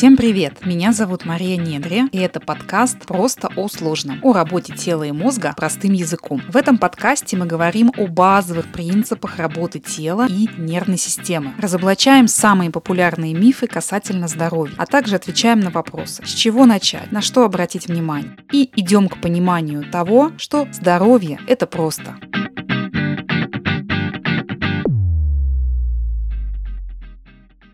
Всем привет! Меня зовут Мария Недри, и это подкаст «Просто о сложном» о работе тела и мозга простым языком. В этом подкасте мы говорим о базовых принципах работы тела и нервной системы, разоблачаем самые популярные мифы касательно здоровья, а также отвечаем на вопросы, с чего начать, на что обратить внимание, и идем к пониманию того, что здоровье – это просто.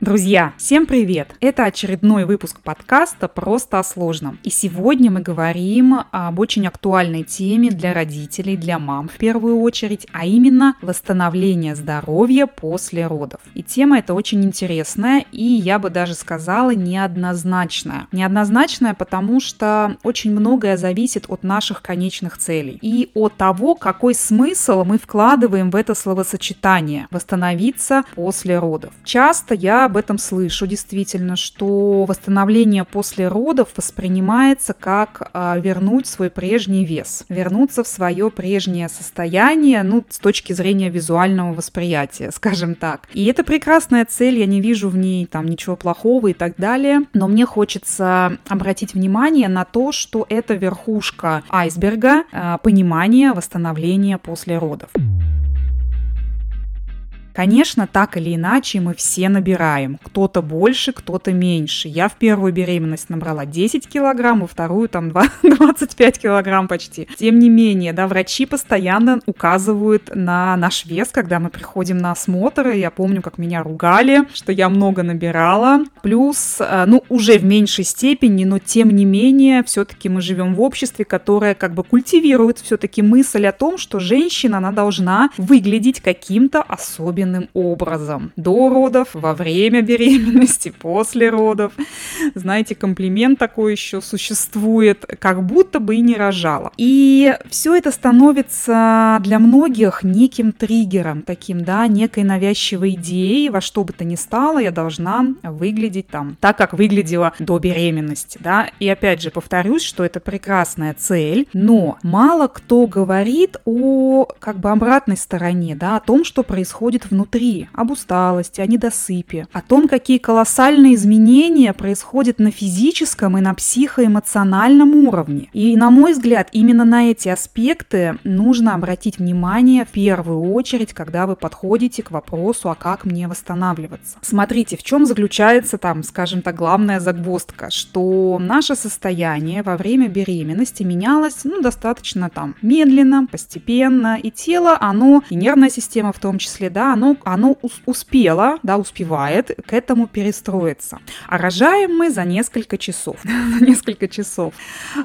Друзья, всем привет! Это очередной выпуск подкаста «Просто о сложном». И сегодня мы говорим об очень актуальной теме для родителей, для мам в первую очередь, а именно восстановление здоровья после родов. И тема эта очень интересная и, я бы даже сказала, неоднозначная. Неоднозначная, потому что очень многое зависит от наших конечных целей и от того, какой смысл мы вкладываем в это словосочетание «восстановиться после родов». Часто я об этом слышу действительно, что восстановление после родов воспринимается как а, вернуть свой прежний вес, вернуться в свое прежнее состояние, ну, с точки зрения визуального восприятия, скажем так. И это прекрасная цель, я не вижу в ней там ничего плохого и так далее, но мне хочется обратить внимание на то, что это верхушка айсберга а, понимания восстановления после родов. Конечно, так или иначе мы все набираем. Кто-то больше, кто-то меньше. Я в первую беременность набрала 10 килограмм, во вторую там 25 килограмм почти. Тем не менее, да, врачи постоянно указывают на наш вес, когда мы приходим на осмотр. Я помню, как меня ругали, что я много набирала. Плюс, э, ну, уже в меньшей степени, но тем не менее, все-таки мы живем в обществе, которое как бы культивирует все-таки мысль о том, что женщина, она должна выглядеть каким-то особенным особенным образом. До родов, во время беременности, после родов. Знаете, комплимент такой еще существует, как будто бы и не рожала. И все это становится для многих неким триггером, таким, да, некой навязчивой идеей, во что бы то ни стало, я должна выглядеть там так, как выглядела до беременности, да. И опять же, повторюсь, что это прекрасная цель, но мало кто говорит о как бы обратной стороне, да, о том, что происходит в внутри, об усталости, о недосыпе, о том, какие колоссальные изменения происходят на физическом и на психоэмоциональном уровне. И, на мой взгляд, именно на эти аспекты нужно обратить внимание в первую очередь, когда вы подходите к вопросу, а как мне восстанавливаться. Смотрите, в чем заключается там, скажем так, главная загвоздка, что наше состояние во время беременности менялось, ну, достаточно там медленно, постепенно, и тело, оно, и нервная система в том числе, да, оно оно, оно успело, да, успевает к этому перестроиться. А рожаем мы за несколько часов. за несколько часов.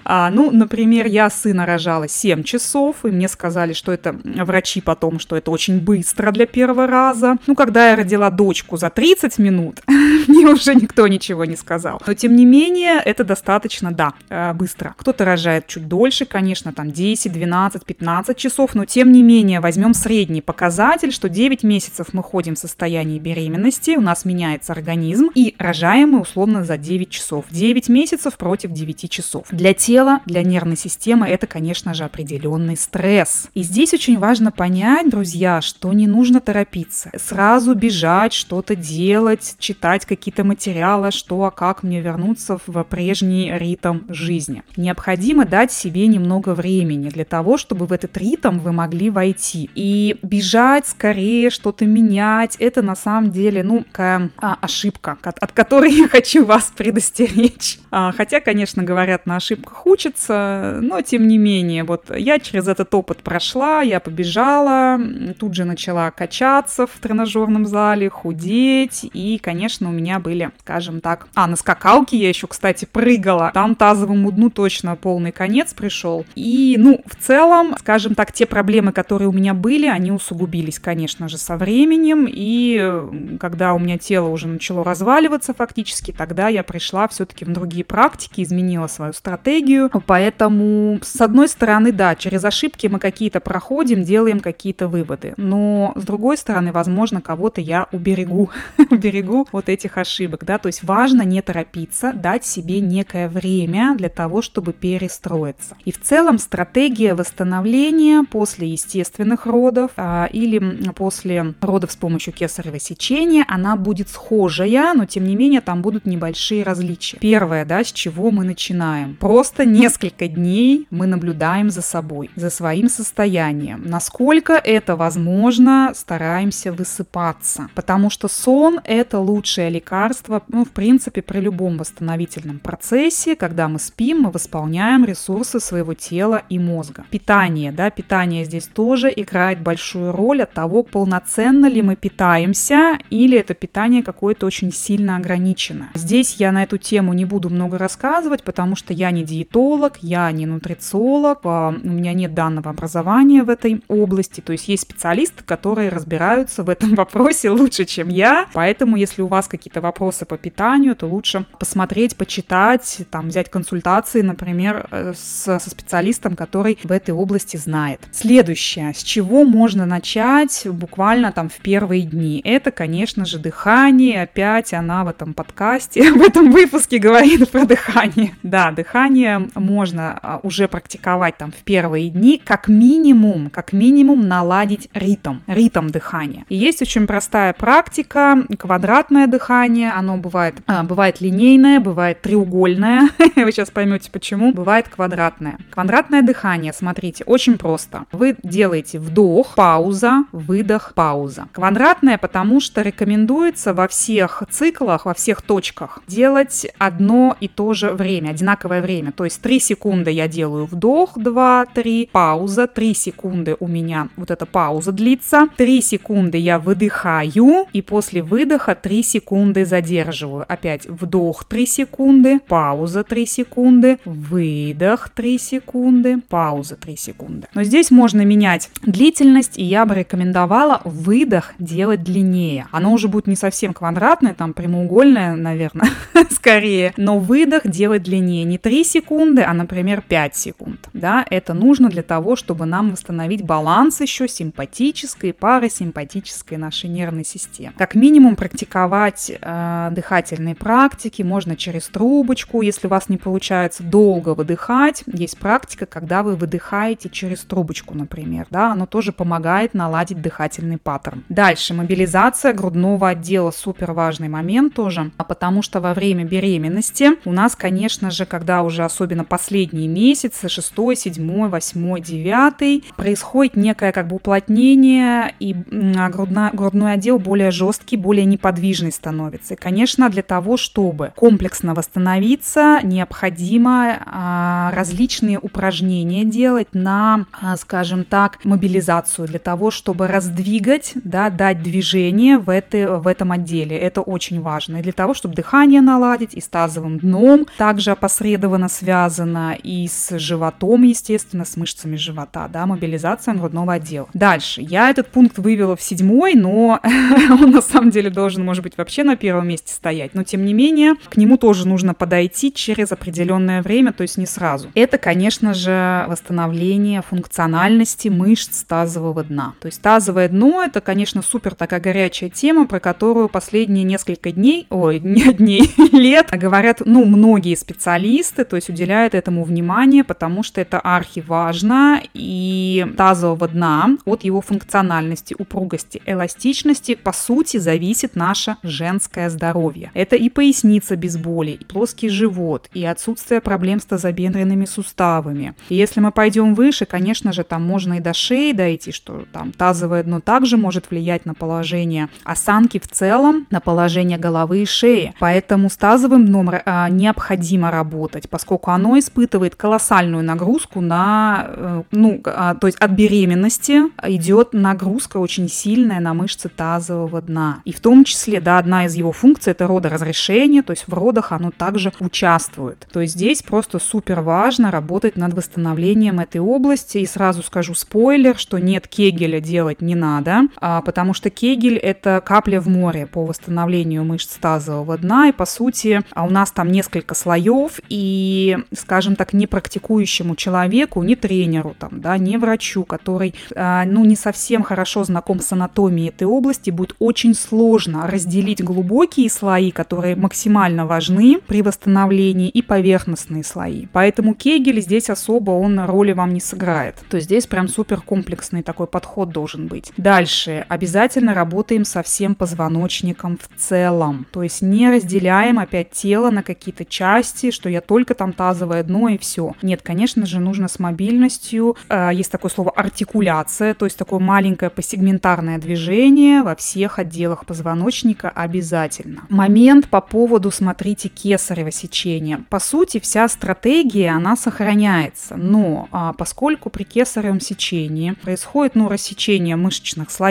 А, ну, например, я сына рожала 7 часов, и мне сказали, что это врачи потом, что это очень быстро для первого раза. Ну, когда я родила дочку за 30 минут, мне уже никто ничего не сказал. Но, тем не менее, это достаточно, да, э, быстро. Кто-то рожает чуть дольше, конечно, там 10, 12, 15 часов, но, тем не менее, возьмем средний показатель, что 9 месяцев месяцев мы ходим в состоянии беременности, у нас меняется организм, и рожаем мы условно за 9 часов. 9 месяцев против 9 часов. Для тела, для нервной системы это, конечно же, определенный стресс. И здесь очень важно понять, друзья, что не нужно торопиться. Сразу бежать, что-то делать, читать какие-то материалы, что, а как мне вернуться в прежний ритм жизни. Необходимо дать себе немного времени для того, чтобы в этот ритм вы могли войти. И бежать скорее, что-то что-то менять, это на самом деле, ну, такая а, ошибка, от, от которой я хочу вас предостеречь. А, хотя, конечно, говорят, на ошибках учатся, но тем не менее, вот я через этот опыт прошла, я побежала, тут же начала качаться в тренажерном зале, худеть, и, конечно, у меня были, скажем так, а, на скакалке я еще, кстати, прыгала, там тазовому дну точно полный конец пришел, и, ну, в целом, скажем так, те проблемы, которые у меня были, они усугубились, конечно же, со временем, и когда у меня тело уже начало разваливаться фактически, тогда я пришла все-таки в другие практики, изменила свою стратегию. Поэтому, с одной стороны, да, через ошибки мы какие-то проходим, делаем какие-то выводы. Но, с другой стороны, возможно, кого-то я уберегу, уберегу вот этих ошибок, да, то есть важно не торопиться, дать себе некое время для того, чтобы перестроиться. И в целом стратегия восстановления после естественных родов а, или после после родов с помощью кесарево сечения, она будет схожая, но тем не менее там будут небольшие различия. Первое, да, с чего мы начинаем. Просто несколько дней мы наблюдаем за собой, за своим состоянием. Насколько это возможно, стараемся высыпаться, потому что сон – это лучшее лекарство, ну, в принципе, при любом восстановительном процессе, когда мы спим, мы восполняем ресурсы своего тела и мозга. Питание, да, питание здесь тоже играет большую роль от того, полноценно ли мы питаемся или это питание какое-то очень сильно ограничено. Здесь я на эту тему не буду много рассказывать, потому что я не диетолог, я не нутрициолог, а, у меня нет данного образования в этой области, то есть есть специалисты, которые разбираются в этом вопросе лучше, чем я, поэтому если у вас какие-то вопросы по питанию, то лучше посмотреть, почитать, там взять консультации, например, э, с, со специалистом, который в этой области знает. Следующее, с чего можно начать буквально там в первые дни, это, конечно же, дыхание. Опять она в этом подкасте, в этом выпуске говорит про дыхание. Да, дыхание можно а, уже практиковать там в первые дни, как минимум, как минимум наладить ритм, ритм дыхания. И есть очень простая практика, квадратное дыхание, оно бывает, а, бывает линейное, бывает треугольное, вы сейчас поймете почему, бывает квадратное. Квадратное дыхание, смотрите, очень просто. Вы делаете вдох, пауза, выдох, пауза. Квадратное, потому что рекомендуется во всех циклах, во всех точках делать одно и то же время, одинаковое время. То есть 3 секунды я делаю вдох, 2, 3, пауза, 3 секунды у меня вот эта пауза длится, 3 секунды я выдыхаю, и после выдоха 3 секунды задерживаю. Опять вдох 3 секунды, пауза 3 секунды, выдох 3 секунды, пауза 3 секунды. Но здесь можно менять длительность, и я бы рекомендовала выдох делать длиннее. Оно уже будет не совсем квадратное, там прямоугольное, наверное, скорее, но выдох делать длиннее. Не 3 секунды, а, например, 5 секунд. Да, это нужно для того, чтобы нам восстановить баланс еще симпатической и парасимпатической нашей нервной системы. Как минимум практиковать э, дыхательные практики можно через трубочку, если у вас не получается долго выдыхать. Есть практика, когда вы выдыхаете через трубочку, например, да, оно тоже помогает наладить дыхательный паттерн. Дальше, мобилизация грудного отдела, супер важный момент тоже, а потому что во время беременности у нас, конечно же, когда уже особенно последние месяцы, 6, 7, 8, 9, происходит некое как бы уплотнение, и грудна, грудной отдел более жесткий, более неподвижный становится. И, конечно, для того, чтобы комплексно восстановиться, необходимо а, различные упражнения делать на, а, скажем так, мобилизацию, для того, чтобы раздвигать, да, дать движение в, это, в этом отделе. Это очень важно. И для того, чтобы дыхание наладить, и с тазовым дном также опосредованно связано, и с животом, естественно, с мышцами живота, да, мобилизация грудного отдела. Дальше. Я этот пункт вывела в седьмой, но он на самом деле должен, может быть, вообще на первом месте стоять. Но, тем не менее, к нему тоже нужно подойти через определенное время, то есть не сразу. Это, конечно же, восстановление функциональности мышц тазового дна. То есть тазовое дно – это, конечно, супер такая горячая тема, про которую последние несколько дней, ой, не дней, лет говорят, ну, многие специалисты, то есть уделяют этому внимание, потому что это архиважно, и тазового дна от его функциональности, упругости, эластичности, по сути, зависит наше женское здоровье. Это и поясница без боли, и плоский живот, и отсутствие проблем с тазобедренными суставами. И если мы пойдем выше, конечно же, там можно и до шеи дойти, что там тазовое дно также может влиять на положение осанки в целом, на положение головы и шеи. Поэтому с тазовым дном а, необходимо работать, поскольку оно испытывает колоссальную нагрузку на, э, ну, а, то есть от беременности идет нагрузка очень сильная на мышцы тазового дна. И в том числе, да, одна из его функций это родоразрешение, то есть в родах оно также участвует. То есть здесь просто супер важно работать над восстановлением этой области. И сразу скажу спойлер, что нет кегеля делать не надо, потому что кегель это капля в море по восстановлению мышц тазового дна. И по сути а у нас там несколько слоев, и, скажем так, не практикующему человеку, не тренеру, там, да, не врачу, который, а, ну, не совсем хорошо знаком с анатомией этой области, будет очень сложно разделить глубокие слои, которые максимально важны при восстановлении, и поверхностные слои. Поэтому Кегель здесь особо он роли вам не сыграет. То есть здесь прям супер комплексный такой подход должен быть. Дальше. Дальше обязательно работаем со всем позвоночником в целом. То есть не разделяем опять тело на какие-то части, что я только там тазовое дно и все. Нет, конечно же, нужно с мобильностью. Э, есть такое слово артикуляция, то есть такое маленькое посегментарное движение во всех отделах позвоночника обязательно. Момент по поводу, смотрите, кесарево сечения. По сути, вся стратегия, она сохраняется, но а, поскольку при кесаревом сечении происходит ну, рассечение мышечных слоев,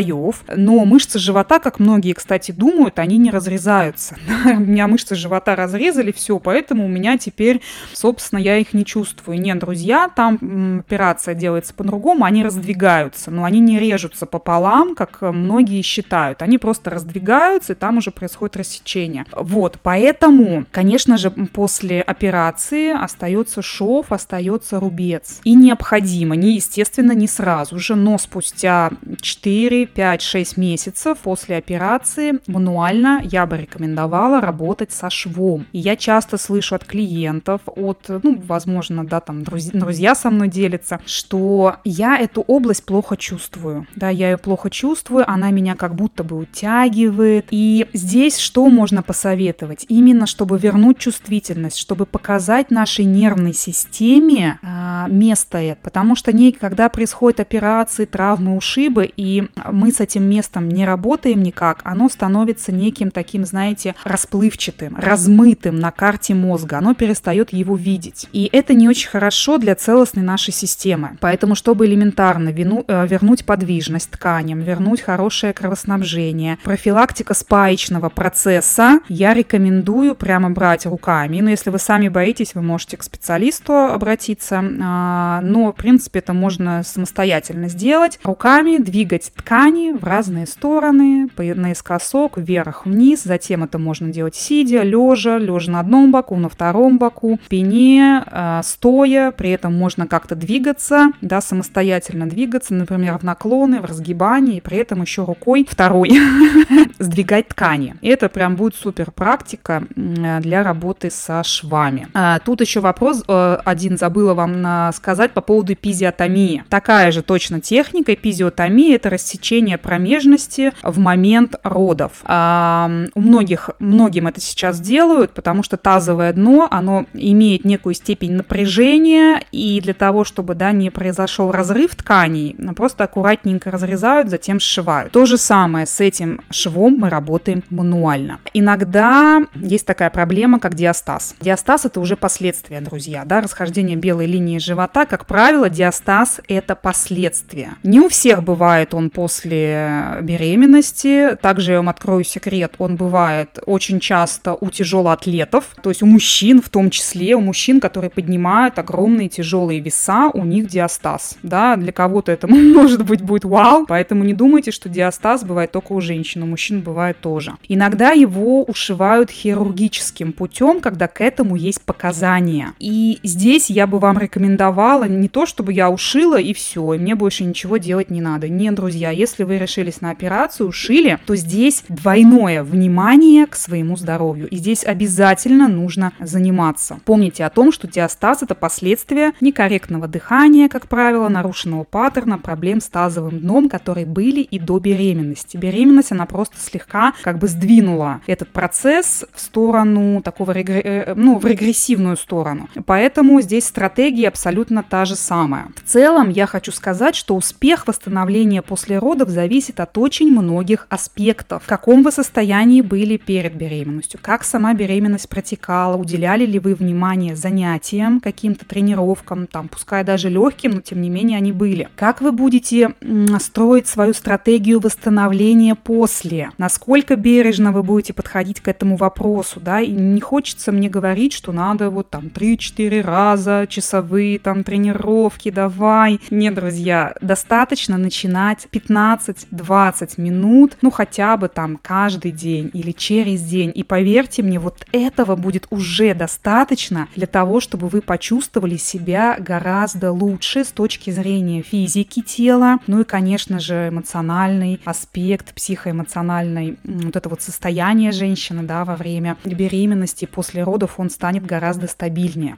но мышцы живота, как многие, кстати, думают, они не разрезаются. У меня мышцы живота разрезали, все, поэтому у меня теперь, собственно, я их не чувствую. Нет, друзья, там операция делается по-другому, они раздвигаются, но они не режутся пополам, как многие считают. Они просто раздвигаются, и там уже происходит рассечение. Вот, поэтому, конечно же, после операции остается шов, остается рубец. И необходимо, не естественно, не сразу же, но спустя 4, 5, 6 месяцев после операции мануально я бы рекомендовала работать со швом. И я часто слышу от клиентов, от, ну, возможно, да, там друзья, друзья со мной делятся, что я эту область плохо чувствую. Да, я ее плохо чувствую, она меня как будто бы утягивает. И здесь что можно посоветовать? Именно чтобы вернуть чувствительность, чтобы показать нашей нервной системе э, место это. Потому что не, когда происходят операции, травмы, ушибы, и мы с этим местом не работаем никак, оно становится неким таким, знаете, расплывчатым, размытым на карте мозга. Оно перестает его видеть. И это не очень хорошо для целостной нашей системы. Поэтому, чтобы элементарно вину, э, вернуть подвижность тканям, вернуть хорошее кровоснабжение, профилактика спаечного процесса, я рекомендую прямо брать руками. Но если вы сами боитесь, вы можете к специалисту обратиться. А, но, в принципе, это можно самостоятельно сделать. Руками двигать ткани в разные стороны, наискосок, вверх-вниз. Затем это можно делать сидя, лежа, лежа на одном боку, на втором боку, спине, а, стоя. При этом можно как-то двигаться, да, самостоятельно двигаться, например, в наклоны, в разгибании, при этом еще рукой второй сдвигать ткани. Это прям будет супер практика для работы со швами. А, тут еще вопрос э, один забыла вам сказать по поводу эпизиотомии. Такая же точно техника эпизиотомии – это рассечение промежности в момент родов. А, у многих, многим это сейчас делают, потому что тазовое дно, оно имеет некую степень напряжения, и для того, чтобы да, не произошел разрыв тканей, просто аккуратненько разрезают, затем сшивают. То же самое с этим швом мы работаем мануально. Иногда есть такая проблема, как диастаз. Диастаз – это уже последствия, друзья, да, расхождение белой линии живота. Как правило, диастаз – это последствия. Не у всех бывает он после беременности. Также я вам открою секрет, он бывает очень часто у тяжелоатлетов, то есть у мужчин в том числе, у мужчин, которые поднимают огромные тяжелые веса, у них диастаз. Да, для кого-то это может быть будет вау, поэтому не думайте, что диастаз бывает только у женщин, у мужчин бывает тоже. Иногда его ушивают хирургическим путем, когда к этому есть показания. И здесь я бы вам рекомендовала не то, чтобы я ушила и все, и мне больше ничего делать не надо. Нет, друзья, если вы решились на операцию, ушили, то здесь двойное внимание к своему здоровью. И здесь обязательно нужно заниматься. Помните о том, что диастаз это последствия некорректного дыхания, как правило, нарушенного паттерна, проблем с тазовым дном, которые были и до беременности. Беременность, она просто слегка как бы сдвинула этот процесс в сторону такого, регр... Э, ну, в регрессивную сторону. Поэтому здесь стратегия абсолютно та же самая. В целом, я хочу сказать, что успех восстановления после родов зависит от очень многих аспектов. В каком вы состоянии были перед беременностью, как сама беременность протекала, уделяли ли вы внимание занятиям, каким-то тренировкам, там, пускай даже легким, но тем не менее они были. Как вы будете строить свою стратегию восстановления после, насколько бережно вы будете подходить к этому вопросу, да, и не хочется мне говорить, что надо вот там 3-4 раза часовые там тренировки, давай. Нет, друзья, достаточно начинать 15-20 минут, ну хотя бы там каждый день или через день. И поверьте мне, вот этого будет уже достаточно для того, чтобы вы почувствовали себя гораздо лучше с точки зрения физики тела, ну и, конечно же, эмоциональный аспект, психоэмоциональный, вот это вот состояние женщины, да, во время беременности, после родов, он станет гораздо стабильнее.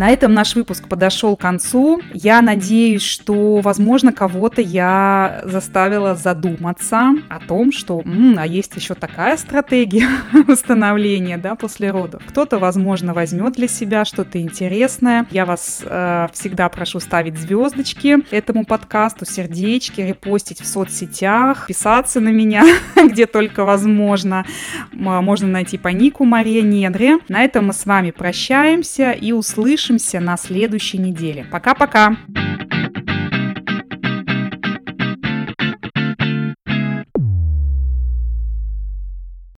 На этом наш выпуск подошел к концу. Я надеюсь, что, возможно, кого-то я заставила задуматься о том, что, м, а есть еще такая стратегия восстановления, да, после родов. Кто-то, возможно, возьмет для себя что-то интересное. Я вас э, всегда прошу ставить звездочки этому подкасту, сердечки, репостить в соцсетях, писаться на меня, где только возможно. Можно найти по нику Мария Недре. На этом мы с вами прощаемся и услышимся на следующей неделе. Пока-пока!